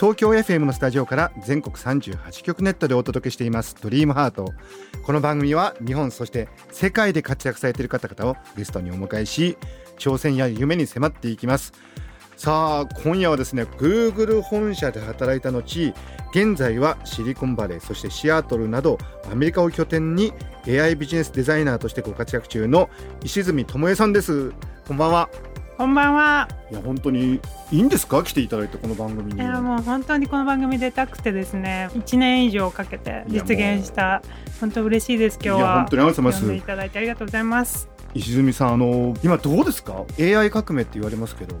東京 FM のスタジオから全国38局ネットでお届けしています。ドリームハート。この番組は日本そして世界で活躍されている方々をゲストにお迎えし挑戦や夢に迫っていきます。さあ今夜はですね Google 本社で働いた後現在はシリコンバレーそしてシアトルなどアメリカを拠点に AI ビジネスデザイナーとしてご活躍中の石積智恵さんです。こんばんは。こんばんは。いや本当にいいんですか？来ていただいてこの番組にいやもう本当にこの番組出たくてですね、1年以上かけて実現した。本当嬉しいです今日は。いや本当にありがとうございますいただいてありがとうございます。石積さんあの今どうですか？AI 革命って言われますけど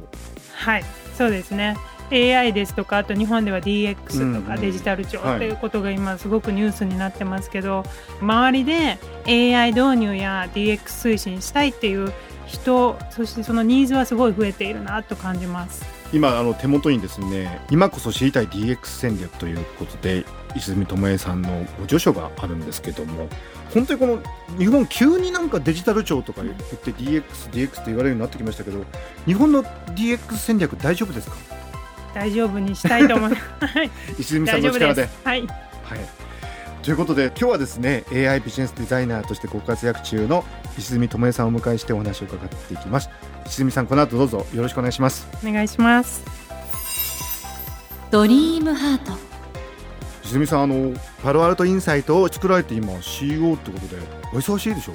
はい、そうですね。AI ですとかあと日本では DX とかデジタル庁はいっていうことが今すごくニュースになってますけど、周りで AI 導入や DX 推進したいっていう人そしてそのニーズはすごい増えているなと感じます。今あの手元にですね今こそ知りたい DX 戦略ということで石積智恵さんのご著書があるんですけども本当にこの日本急になんかデジタル庁とか言って DXDX DX って言われるようになってきましたけど日本の DX 戦略大丈夫ですか？大丈夫にしたいと思います。は い石積さんの力で。はい。はい。ということで今日はですね AI ビジネスデザイナーとしてご活躍中の石積智恵さんをお迎えしてお話を伺っていきます。石積さんこの後どうぞよろしくお願いします。お願いします。ドリームハート。石積さんあのパロアルトインサイトを作られて今 CEO ってことでお忙しいでしょ？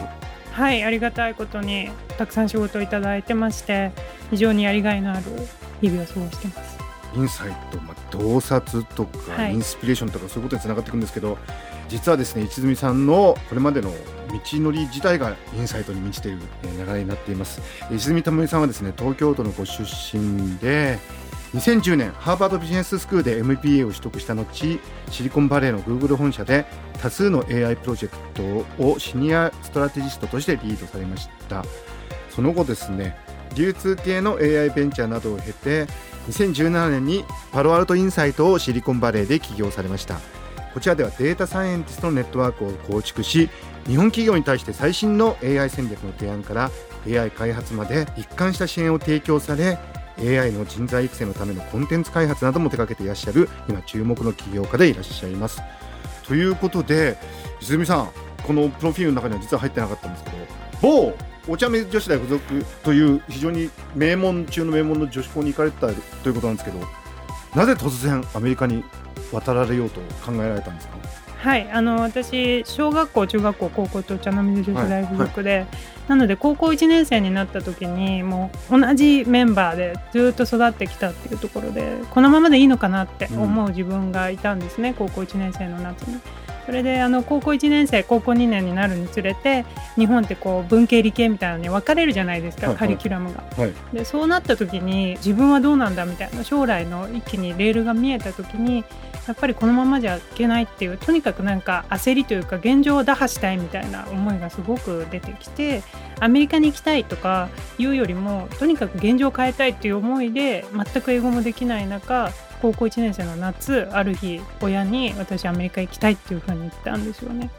はい、ありがたいことにたくさん仕事をいただいてまして非常にやりがいのある日々を過ごしてます。インサイト、まあ、洞察とか、はい。インスピレーションとかそういうことにつながっていくんですけど実はですね石積さんのこれまでの道のり自体がインサイトに満ちている流れになっています。石積智恵さんはですね東京都のご出身で2010年ハーバードビジネススクールで MBA を取得した後シリコンバレーの Google 本社で多数の AI プロジェクトをシニアストラテジストとしてリードされました。その後ですね流通系の AI ベンチャーなどを経て2017年にパロアルトインサイトをシリコンバレーで起業されました。こちらではデータサイエンティストのネットワークを構築し日本企業に対して最新の AI 戦略の提案から AI 開発まで一貫した支援を提供され AI の人材育成のためのコンテンツ開発なども手掛けていらっしゃる今注目の起業家でいらっしゃいます。ということで泉さんこのプロフィールの中には実は入ってなかったんですけど某お茶目女子大附属という非常に名門中の名門の女子校に行かれてたということなんですけどなぜ突然アメリカに渡られようと考えられたんですか？はい、あの私小学校中学校高校と茶の水女子大附属で、なので高校1年生になった時にもう同じメンバーでずっと育ってきたっていうところでこのままでいいのかなって思う自分がいたんですね、高校1年生の夏に。それであの高校1年生高校2年になるにつれて日本ってこう文系理系みたいなのに分かれるじゃないですか、はいはい。カリキュラムが。はい。でそうなった時に自分はどうなんだみたいな将来の一気にレールが見えた時にやっぱりこのままじゃいけないっていうとにかくなんか焦りというか現状を打破したいみたいな思いがすごく出てきてアメリカに行きたいとかいうよりもとにかく現状を変えたいっていう思いで全く英語もできない中高校1年生の夏ある日親に私アメリカ行きたいっていうふうに言ったんですよね。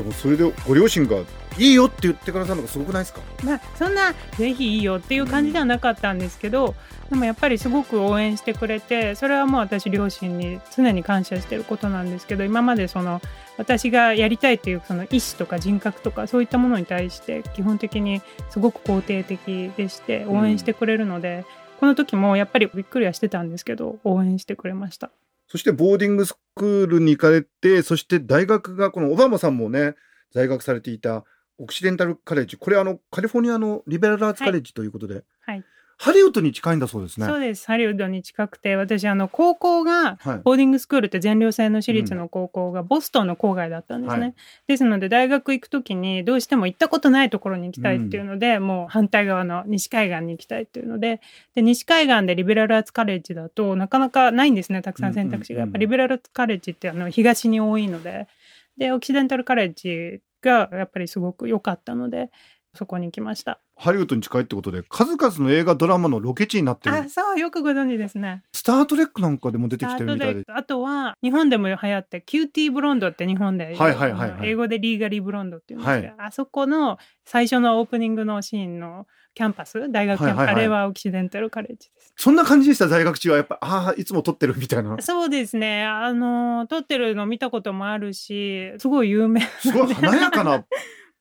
でもそれでご両親がいいよって言ってくださるのがすごくないですか？まあ、そんなぜひいいよっていう感じではなかったんですけど、でもやっぱりすごく応援してくれてそれはもう私両親に常に感謝してることなんですけど今までその私がやりたいというその意思とか人格とかそういったものに対して基本的にすごく肯定的でして応援してくれるので、この時もやっぱりびっくりはしてたんですけど応援してくれました。そしてボーディングスクールに行かれてそして大学がこのオバマさんもね在学されていたオクシデンタルカレッジ。これあのカリフォルニアのリベラルアーツカレッジということで、はい。ハリウッドに近いんだそうですね。そうですハリウッドに近くて私あの高校がはい。ボーディングスクールって全寮制の私立の高校がボストンの郊外だったんですね。はいですので大学行く時にどうしても行ったことないところに行きたいっていうので、もう反対側の西海岸に行きたいっていうのでで西海岸でリベラルアーツカレッジだとなかなかないんですねたくさん選択肢が。うんうんうんやっぱリベラルアーツカレッジってあの東に多いのででオキシデンタルカレッジがやっぱりすごく良かったのでそこに行きました。ハリウッドに近いってことで数々の映画ドラマのロケ地になってる。あそうよくご存知ですね。スター・トレックなんかでも出てきてるみたいで。あとは日本でも流行ってキューティーブロンドって日本で、はいはいはいはい。英語で Legally Blonde っていうんですけど、あそこの最初のオープニングのシーンのキャンパス大学キャンパス、はいはいはい。あれはオキシデンタルカレッジです。そんな感じでした大学中はやっぱああいつも撮ってるみたいな。そうですね。あの撮ってるの見たこともあるしすごい有名すごい華やかな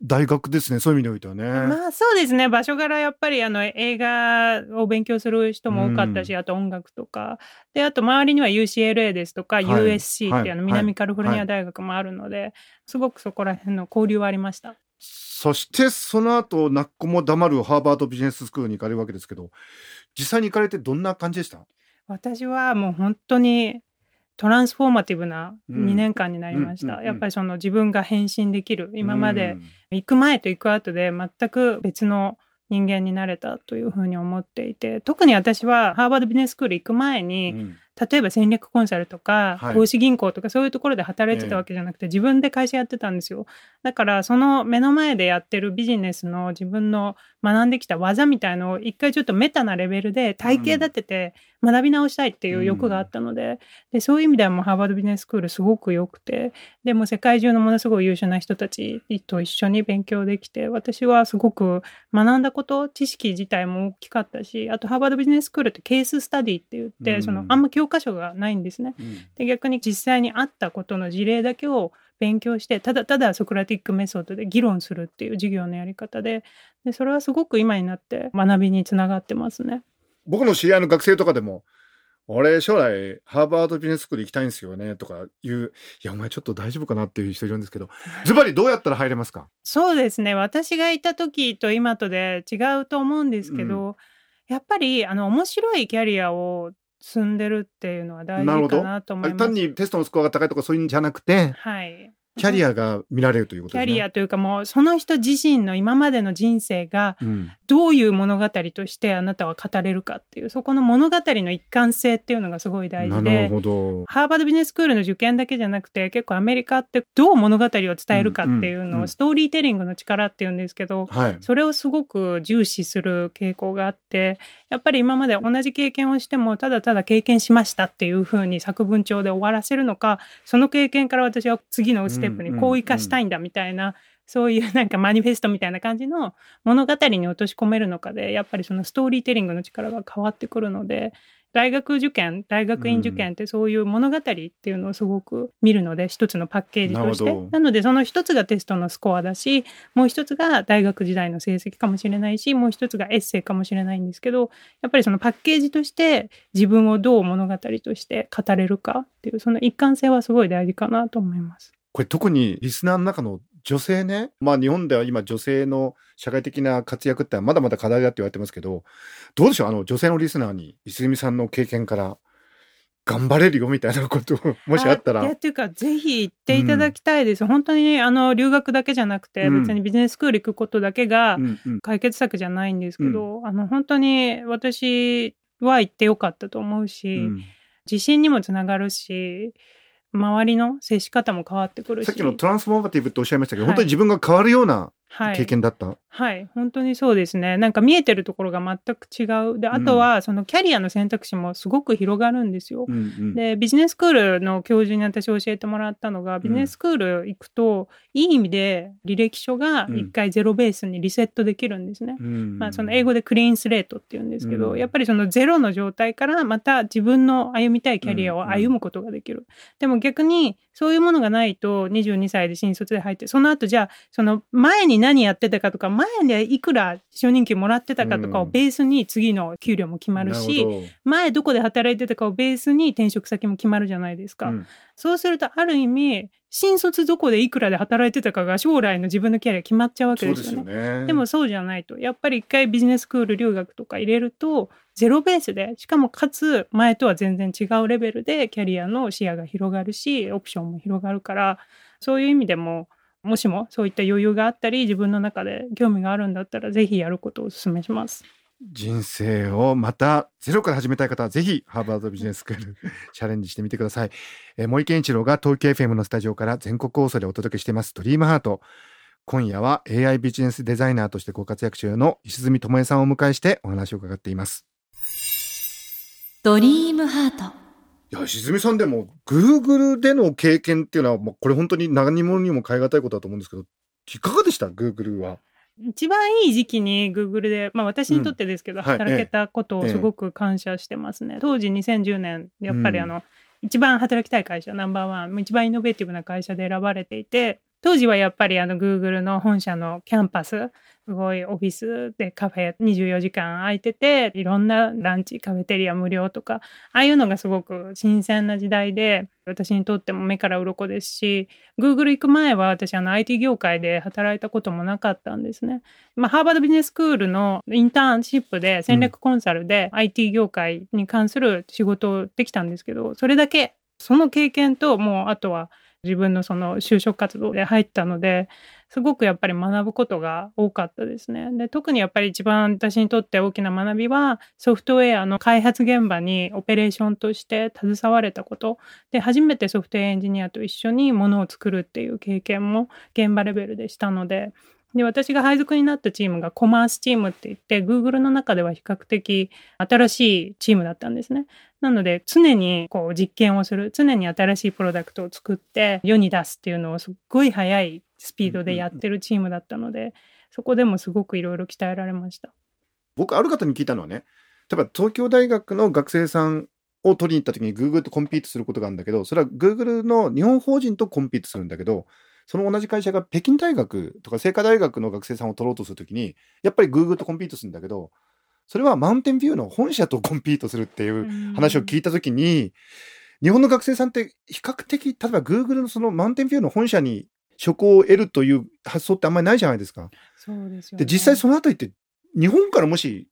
大学ですねそういう意味においてはね。まあそうですね。場所柄やっぱりあの映画を勉強する人も多かったし、あと音楽とか。であと周りには UCLA ですとか、はい。USC っていうあのはい南カリフォルニア大学もあるので、すごくそこら辺の交流はありました。そしてその後泣く子も黙るハーバードビジネススクールに行かれるわけですけど実際に行かれてどんな感じでした？私はもう本当にトランスフォーマティブなうん。2年間になりました、やっぱりその自分が変身できる。今までうん行く前と行く後で全く別の人間になれたというふうに思っていて特に私はハーバードビジネススクール行く前に、うん例えば戦略コンサルとか、はい。投資銀行とかそういうところで働いてたわけじゃなくて、自分で会社やってたんですよ。だからその目の前でやってるビジネスの自分の学んできた技みたいのを一回ちょっとメタなレベルで体系立てて学び直したいっていう欲があったので,、でそういう意味ではもうハーバードビジネススクールすごく良くてでも世界中のものすごい優秀な人たちと一緒に勉強できて私はすごく学んだこと知識自体も大きかったしあとハーバードビジネススクールってケーススタディって言って、うん。そのあんま教科書がないんですね。うん。で逆に実際にあったことの事例だけを勉強してただただソクラティックメソッドで議論するっていう授業のやり方ででそれはすごく今になって学びにつながってますね。僕の知り合いの学生とかでも俺将来ハーバードビジネススクール行きたいんですよねとかいういやお前ちょっと大丈夫かなっていう人いるんですけどズバリどうやったら入れますか？そうですね。私がいた時と今とで違うと思うんですけど、やっぱりあの面白いキャリアを積んでるっていうのは大事かなと思います。単にテストのスコアが高いとかそういうんじゃなくて？はい、キャリアが見られるということキャですね。リアというかもうその人自身の今までの人生がうんどういう物語としてあなたは語れるかっていうそこの物語の一貫性っていうのがすごい大事で。ハーバードビジネススクールの受験だけじゃなくて結構アメリカってどう物語を伝えるかっていうのをストーリーテリングの力っていうんですけどはい。それをすごく重視する傾向があってやっぱり今まで同じ経験をしてもただただ経験しましたっていうふうに作文帳で終わらせるのかその経験から私は次のステップにこう生かしたいんだみたいな、そういうなんかマニフェストみたいな感じの物語に落とし込めるのかでやっぱりそのストーリーテリングの力が変わってくるので大学受験大学院受験ってそういう物語っていうのをすごく見るので一つのパッケージとして。なのでその一つがテストのスコアだしもう一つが大学時代の成績かもしれないしもう一つがエッセイかもしれないんですけどやっぱりそのパッケージとして自分をどう物語として語れるかっていうその一貫性はすごい大事かなと思います。これ特にリスナーの中の女性ね、まあ日本では今女性の社会的な活躍ってまだまだ課題だって言われてますけど、どうでしょうあの女性のリスナーに石泉さんの経験から頑張れるよみたいなことを もしあったら。いやっていうかぜひ行っていただきたいです、本当にあの留学だけじゃなくて、うん。別にビジネススクール行くことだけがうんうん。解決策じゃないんですけど、あの本当に私は行ってよかったと思うし、うん。自信にもつながるし周りの接し方も変わってくるし。さっきのトランスフォーマティブっておっしゃいましたけど、はい。本当に自分が変わるようなはい経験だった？はい、本当にそうですね。なんか見えてるところが全く違う。で、あとはそのキャリアの選択肢もすごく広がるんですよ。うんうんで、ビジネススクールの教授に私教えてもらったのが、ビジネススクール行くと、いい意味で履歴書が一回ゼロベースにリセットできるんですね。うんまあ、その英語でクリーンスレートって言うんですけど、うんやっぱりそのゼロの状態からまた自分の歩みたいキャリアを歩むことができる。でも逆にそういうものがないと22歳で新卒で入ってその後じゃあその前に何やってたかとか前でいくら初任給もらってたかとかをうんベースに次の給料も決まるし、前どこで働いてたかをベースに転職先も決まるじゃないですか。うんそうするとある意味新卒どこでいくらで働いてたかが将来の自分のキャリア決まっちゃうわけですよね。ですよね。でもそうじゃないとやっぱり一回ビジネススクール留学とか入れるとゼロベースでしかもかつ前とは全然違うレベルでキャリアの視野が広がるしオプションも広がるからそういう意味でももしもそういった余裕があったり自分の中で興味があるんだったらぜひやることをお勧めします。人生をまたゼロから始めたい方はぜひハーバードビジネススクール チャレンジしてみてください。えー森健一郎が東京 FM のスタジオから全国放送でお届けしていますドリームハート。今夜は AI ビジネスデザイナーとしてご活躍中の石積智恵さんをお迎えしてお話を伺っています。ドリームハートいや石積さんでも Google での経験っていうのはもうこれ本当に何者にも代え難いことだと思うんですけどいかがでした？Google は。一番いい時期に Google で、まあ、私にとってですけど、うんはい働けたことをすごく感謝してますね。当時2010年やっぱりあの、一番働きたい会社ナンバーワン一番イノベーティブな会社で選ばれていて当時はやっぱりあの Google の本社のキャンパスすごいオフィスでカフェ24時間空いてていろんなランチカフェテリア無料とかああいうのがすごく新鮮な時代で私にとっても目から鱗ですし Google 行く前は私あの IT 業界で働いたこともなかったんですね。まあ、ハーバードビジネススクールのインターンシップで戦略コンサルで IT 業界に関する仕事をできたんですけどそれだけその経験ともうあとは自分のその就職活動で入ったのですごくやっぱり学ぶことが多かったですね。で特にやっぱり一番私にとって大きな学びはソフトウェアの開発現場にオペレーションとして携われたことで初めてソフトウェアエンジニアと一緒にものを作るっていう経験も現場レベルでしたのでで私が配属になったチームがコマースチームって言って Google の中では比較的新しいチームだったんですね。なので常にこう実験をする常に新しいプロダクトを作って世に出すっていうのをすっごい速いスピードでやってるチームだったのでそこでもすごくいろいろ鍛えられました。僕ある方に聞いたのはね例えば東京大学の学生さんを取りに行った時に Google とコンピートすることがあるんだけどそれは Google の日本法人とコンピートするんだけどその同じ会社が北京大学とか清華大学の学生さんを取ろうとするときにやっぱり Google とコンピートするんだけどそれはマウンテンビューの本社とコンピートするっていう話を聞いたときに日本の学生さんって比較的例えば Google のそのマウンテンビューの本社に職を得るという発想ってあんまりないじゃないですか。そうですよね。で実際そのあたりって日本からもし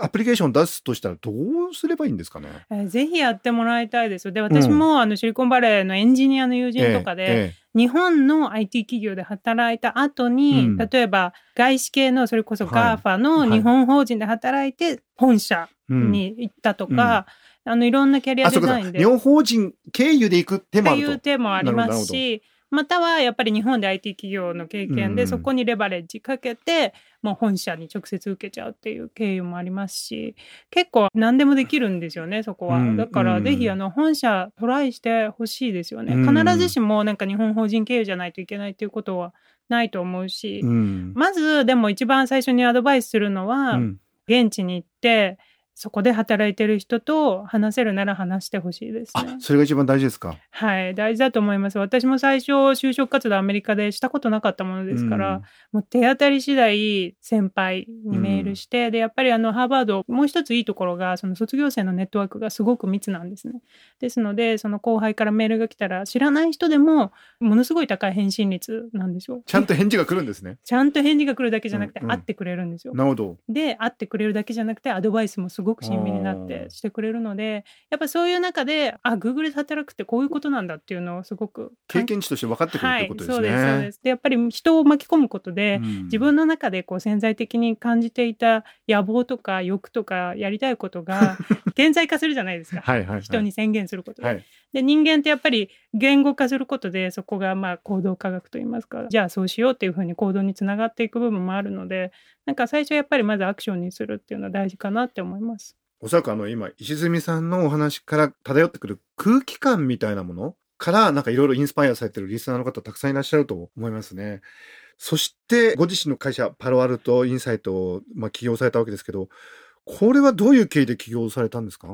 アプリケーションを出すとしたらどうすればいいんですかね？えーぜひやってもらいたいです。で私も、あのシリコンバレーのエンジニアの友人とかで、ええ日本の IT 企業で働いた後に、うん。例えば外資系のそれこそはい。GAFA の日本法人で働いて本社うんに行ったとか、あのいろんなキャリアデザインで。日本法人経由で行く手っていうもあると。手もありますしまたはやっぱり日本で IT 企業の経験で、うんそこにレバレッジかけてもう本社に直接受けちゃうっていう経緯もありますし結構何でもできるんですよねそこは、うんだからうんぜひあの本社トライしてほしいですよね、うん。必ずしもなんか日本法人経由じゃないといけないっていうことはないと思うし、うん。まずでも一番最初にアドバイスするのは、うん。現地に行ってそこで働いてる人と話せるなら話してほしいですあね。それが一番大事ですか？はい、大事だと思います。私も最初就職活動アメリカでしたことなかったものですから、うんもう手当たり次第先輩にメールして、でやっぱりあのハーバードもう一ついいところがその卒業生のネットワークがすごく密なんですね。ですのでその後輩からメールが来たら知らない人でもものすごい高い返信率なんですよ。ちゃんと返事が来るんですね。ちゃんと返事が来るだけじゃなくてうんうん会ってくれるんですよ。なるほど。で会ってくれるだけじゃなくてアドバイスもすごく親身になってしてくれるのでやっぱそういう中であ Google で働くってこういうことなんだっていうのをすごく経験値として分かってくるってことですね。はい、そうですそうですでやっぱり人を巻き込むことで、うん自分の中でこう潜在的に感じていた野望とか欲とかやりたいことが顕在化するじゃないですか。はいはいはい。人に宣言することで,、はい。で人間ってやっぱり言語化することでそこがまあ行動科学といいますかじゃあそうしようっていうふうに行動につながっていく部分もあるのでなんか最初やっぱりまずアクションにするっていうのは大事かなって思います。おそらくあの今石積さんのお話から漂ってくる空気感みたいなものからなんかいろいろインスパイアされてるリスナーの方たくさんいらっしゃると思いますね。そしてご自身の会社パロアルトインサイトをまあ起業されたわけですけどこれはどういう経緯で起業されたんですか、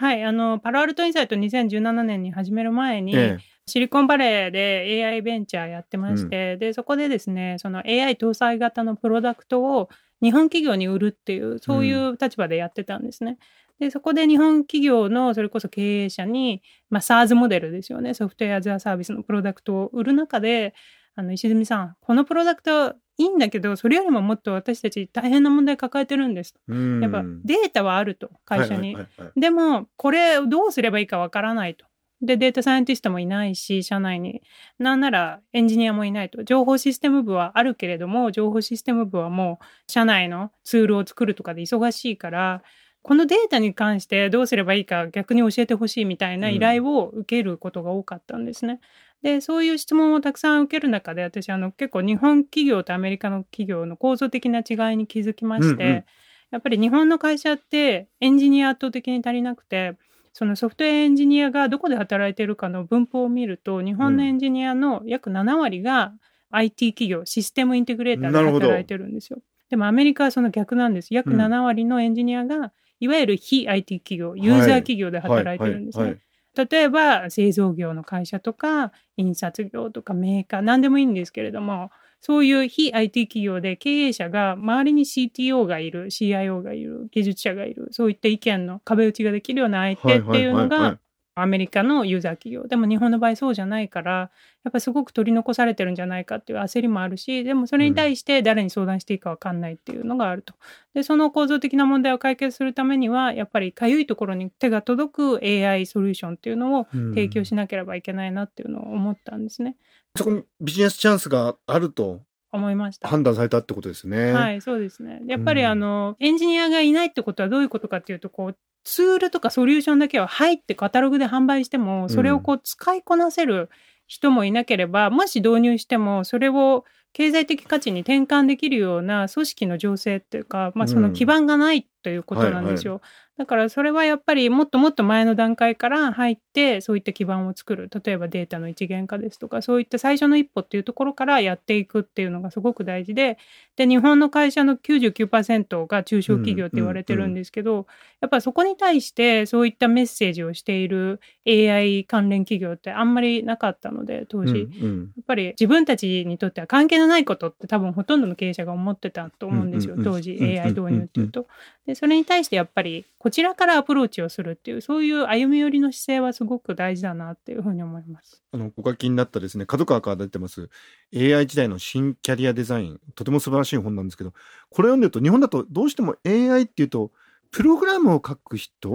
はい、あのパロアルトインサイト2017年に始める前に、えシリコンバレーで AI ベンチャーやってまして、でそこでですねその AI 搭載型のプロダクトを日本企業に売るっていうそういう立場でやってたんですね。で、そこで日本企業のそれこそ経営者に、まあ、SARS モデルですよね、ソフトウェア・アザーサービスのプロダクトを売る中で、あの石積さん、このプロダクトいいんだけど、それよりももっと私たち大変な問題抱えてるんですと。やっぱデータはあると、会社に。でも、これをどうすればいいかわからないと。で、データサイエンティストもいないし、社内に。なんならエンジニアもいないと。情報システム部はあるけれども、情報システム部はもう社内のツールを作るとかで忙しいから、このデータに関してどうすればいいか逆に教えてほしいみたいな依頼を受けることが多かったんですね。うん、で、そういう質問をたくさん受ける中で、私、あの、結構日本企業とアメリカの企業の構造的な違いに気づきまして、うんうん、やっぱり日本の会社ってエンジニア圧倒的に足りなくて、そのソフトウェアエンジニアがどこで働いてるかの分布を見ると、日本のエンジニアの約7割が IT 企業、システムインテグレーターで働いてるんですよ。でもアメリカはその逆なんです。約7割のエンジニアがいわゆる非 IT 企業、ユーザー企業で働いてるんですね。例えば製造業の会社とか印刷業とかメーカー何でもいいんですけれどもそういう非 IT 企業で経営者が周りに CTO がいる CIO がいる技術者がいるそういった意見の壁打ちができるような相手っていうのがアメリカのユーザー企業でも日本の場合そうじゃないからやっぱすごく取り残されてるんじゃないかっていう焦りもあるしでもそれに対して誰に相談していいか分かんないっていうのがあると。でその構造的な問題を解決するためにはやっぱりかゆいところに手が届く AI ソリューションっていうのを提供しなければいけないなっていうのを思ったんですね。そこにビジネスチャンスがあると思いました判断されたってことですね。はい、そうですね。やっぱりあの、うん、エンジニアがいないってことはどういうことかっていうと、こう、ツールとかソリューションだけは入ってカタログで販売しても、それをこう使いこなせる人もいなければ、うん、もし導入しても、それを経済的価値に転換できるような組織の情勢っていうか、まあ、その基盤がないということなんですよ。うんはいはいだからそれはやっぱりもっともっと前の段階から入ってそういった基盤を作る。例えばデータの一元化ですとかそういった最初の一歩っていうところからやっていくっていうのがすごく大事で。で日本の会社の99%が中小企業って言われてるんですけど、うんうんうん、やっぱそこに対してそういったメッセージをしている AI 関連企業ってあんまりなかったので当時、うんうん、やっぱり自分たちにとっては関係のないことって多分ほとんどの経営者が思ってたと思うんですよ、当時 AI 導入っていうと。でそれに対してやっぱりこちらからアプローチをするっていうそういう歩み寄りの姿勢はすごく大事だなっていうふうに思います。あのご書きになったですね角川から出てます AI 時代の新キャリアデザインとても素晴らしい本なんですけどこれ読んでると日本だとどうしても AI っていうとプログラムを書く人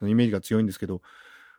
のイメージが強いんですけど、はい、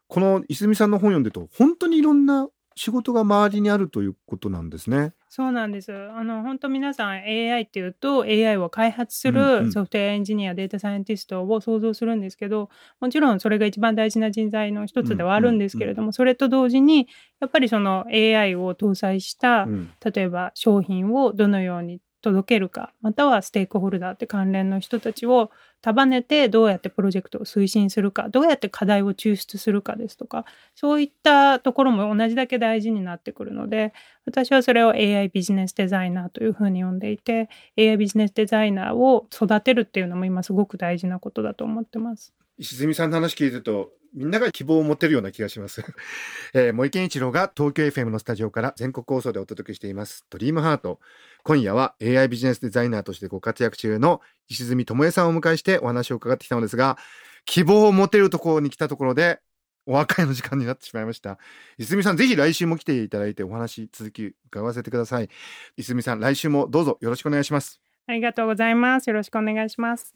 この泉さんの本読んでると本当にいろんな仕事が周りにあるということなんですね。そうなんです。あの本当皆さん AI っていうと AI を開発するソフトウェアエンジニア、うんうん、データサイエンティストを想像するんですけど、もちろんそれが一番大事な人材の一つではあるんですけれども、うんうんうん、それと同時にやっぱりその AI を搭載した、うん、例えば商品をどのように届けるかまたはステークホルダーって関連の人たちを束ねてどうやってプロジェクトを推進するかどうやって課題を抽出するかですとかそういったところも同じだけ大事になってくるので私はそれを AI ビジネスデザイナーというふうに呼んでいて AI ビジネスデザイナーを育てるっていうのも今すごく大事なことだと思ってます。石積さんの話聞いてるとみんなが希望を持てるような気がします。えー、森健一郎が東京 FM のスタジオから全国放送でお届けしています。ドリームハート。今夜は AI ビジネスデザイナーとしてご活躍中の石積智恵さんをお迎えしてお話を伺ってきたのですが、希望を持てるところに来たところで、お別れの時間になってしまいました。いすみさん、ぜひ来週も来ていただいてお話続き伺わせてください。いすみさん、来週もどうぞよろしくお願いします。ありがとうございます。よろしくお願いします。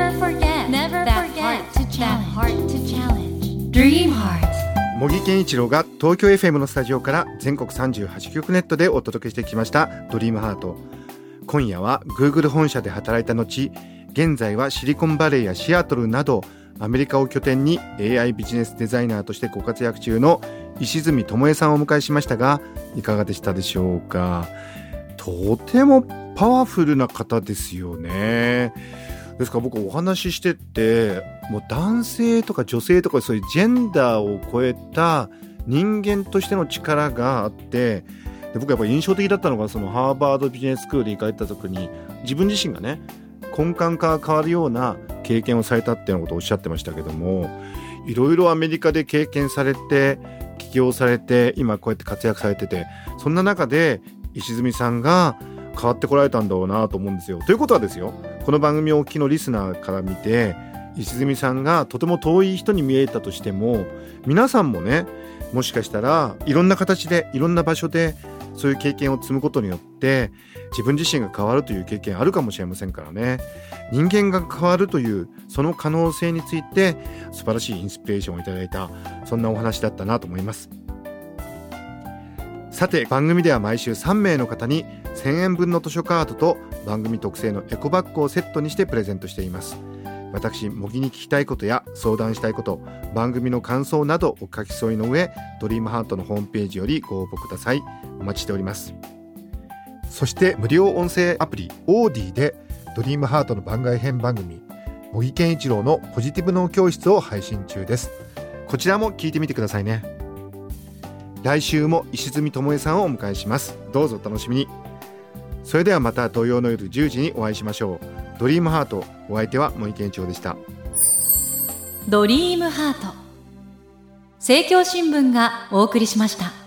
Never forget, Never that, forget heart to that heart to challenge. Dream Heart. 茂木健一郎が東京 FM のスタジオから全国38局ネットでお届けしてきました「ドリームハート今夜は Google 本社で働いた後現在はシリコンバレーやシアトルなどアメリカを拠点に AI ビジネスデザイナーとしてご活躍中の石積智恵さんをお迎えしましたがいかがでしたでしょうか？とてもパワフルな方ですよね。ですから僕お話ししててもう男性とか女性とかそういうジェンダーを超えた人間としての力があってで僕やっぱ印象的だったのがそのハーバードビジネススクールに行かれた時に自分自身がね根幹から変わるような経験をされたっていうようなことをおっしゃってましたけどもいろいろアメリカで経験されて起業されて今こうやって活躍されててそんな中で石積さんが変わってこられたんだろうなと思うんですよ。ということはですよこの番組をお聞きのリスナーから見て石積さんがとても遠い人に見えたとしても皆さんもねもしかしたらいろんな形でいろんな場所でそういう経験を積むことによって自分自身が変わるという経験あるかもしれませんからね。人間が変わるというその可能性について素晴らしいインスピレーションをいただいたそんなお話だったなと思います。さて番組では毎週3名の方に1000円分の図書カードと番組特製のエコバッグをセットにしてプレゼントしています。私模擬に聞きたいことや相談したいこと番組の感想などお書き添えの上ドリームハートのホームページよりご応募ください。お待ちしております。そして無料音声アプリオーディでドリームハートの番外編番組茂木健一郎のポジティブ脳教室を配信中です。こちらも聞いてみてくださいね。来週も石積智恵さんをお迎えします。どうぞお楽しみに。それではまた土曜の夜10時にお会いしましょう。ドリームハートお相手は森健一郎でした。ドリームハート。政教新聞がお送りしました。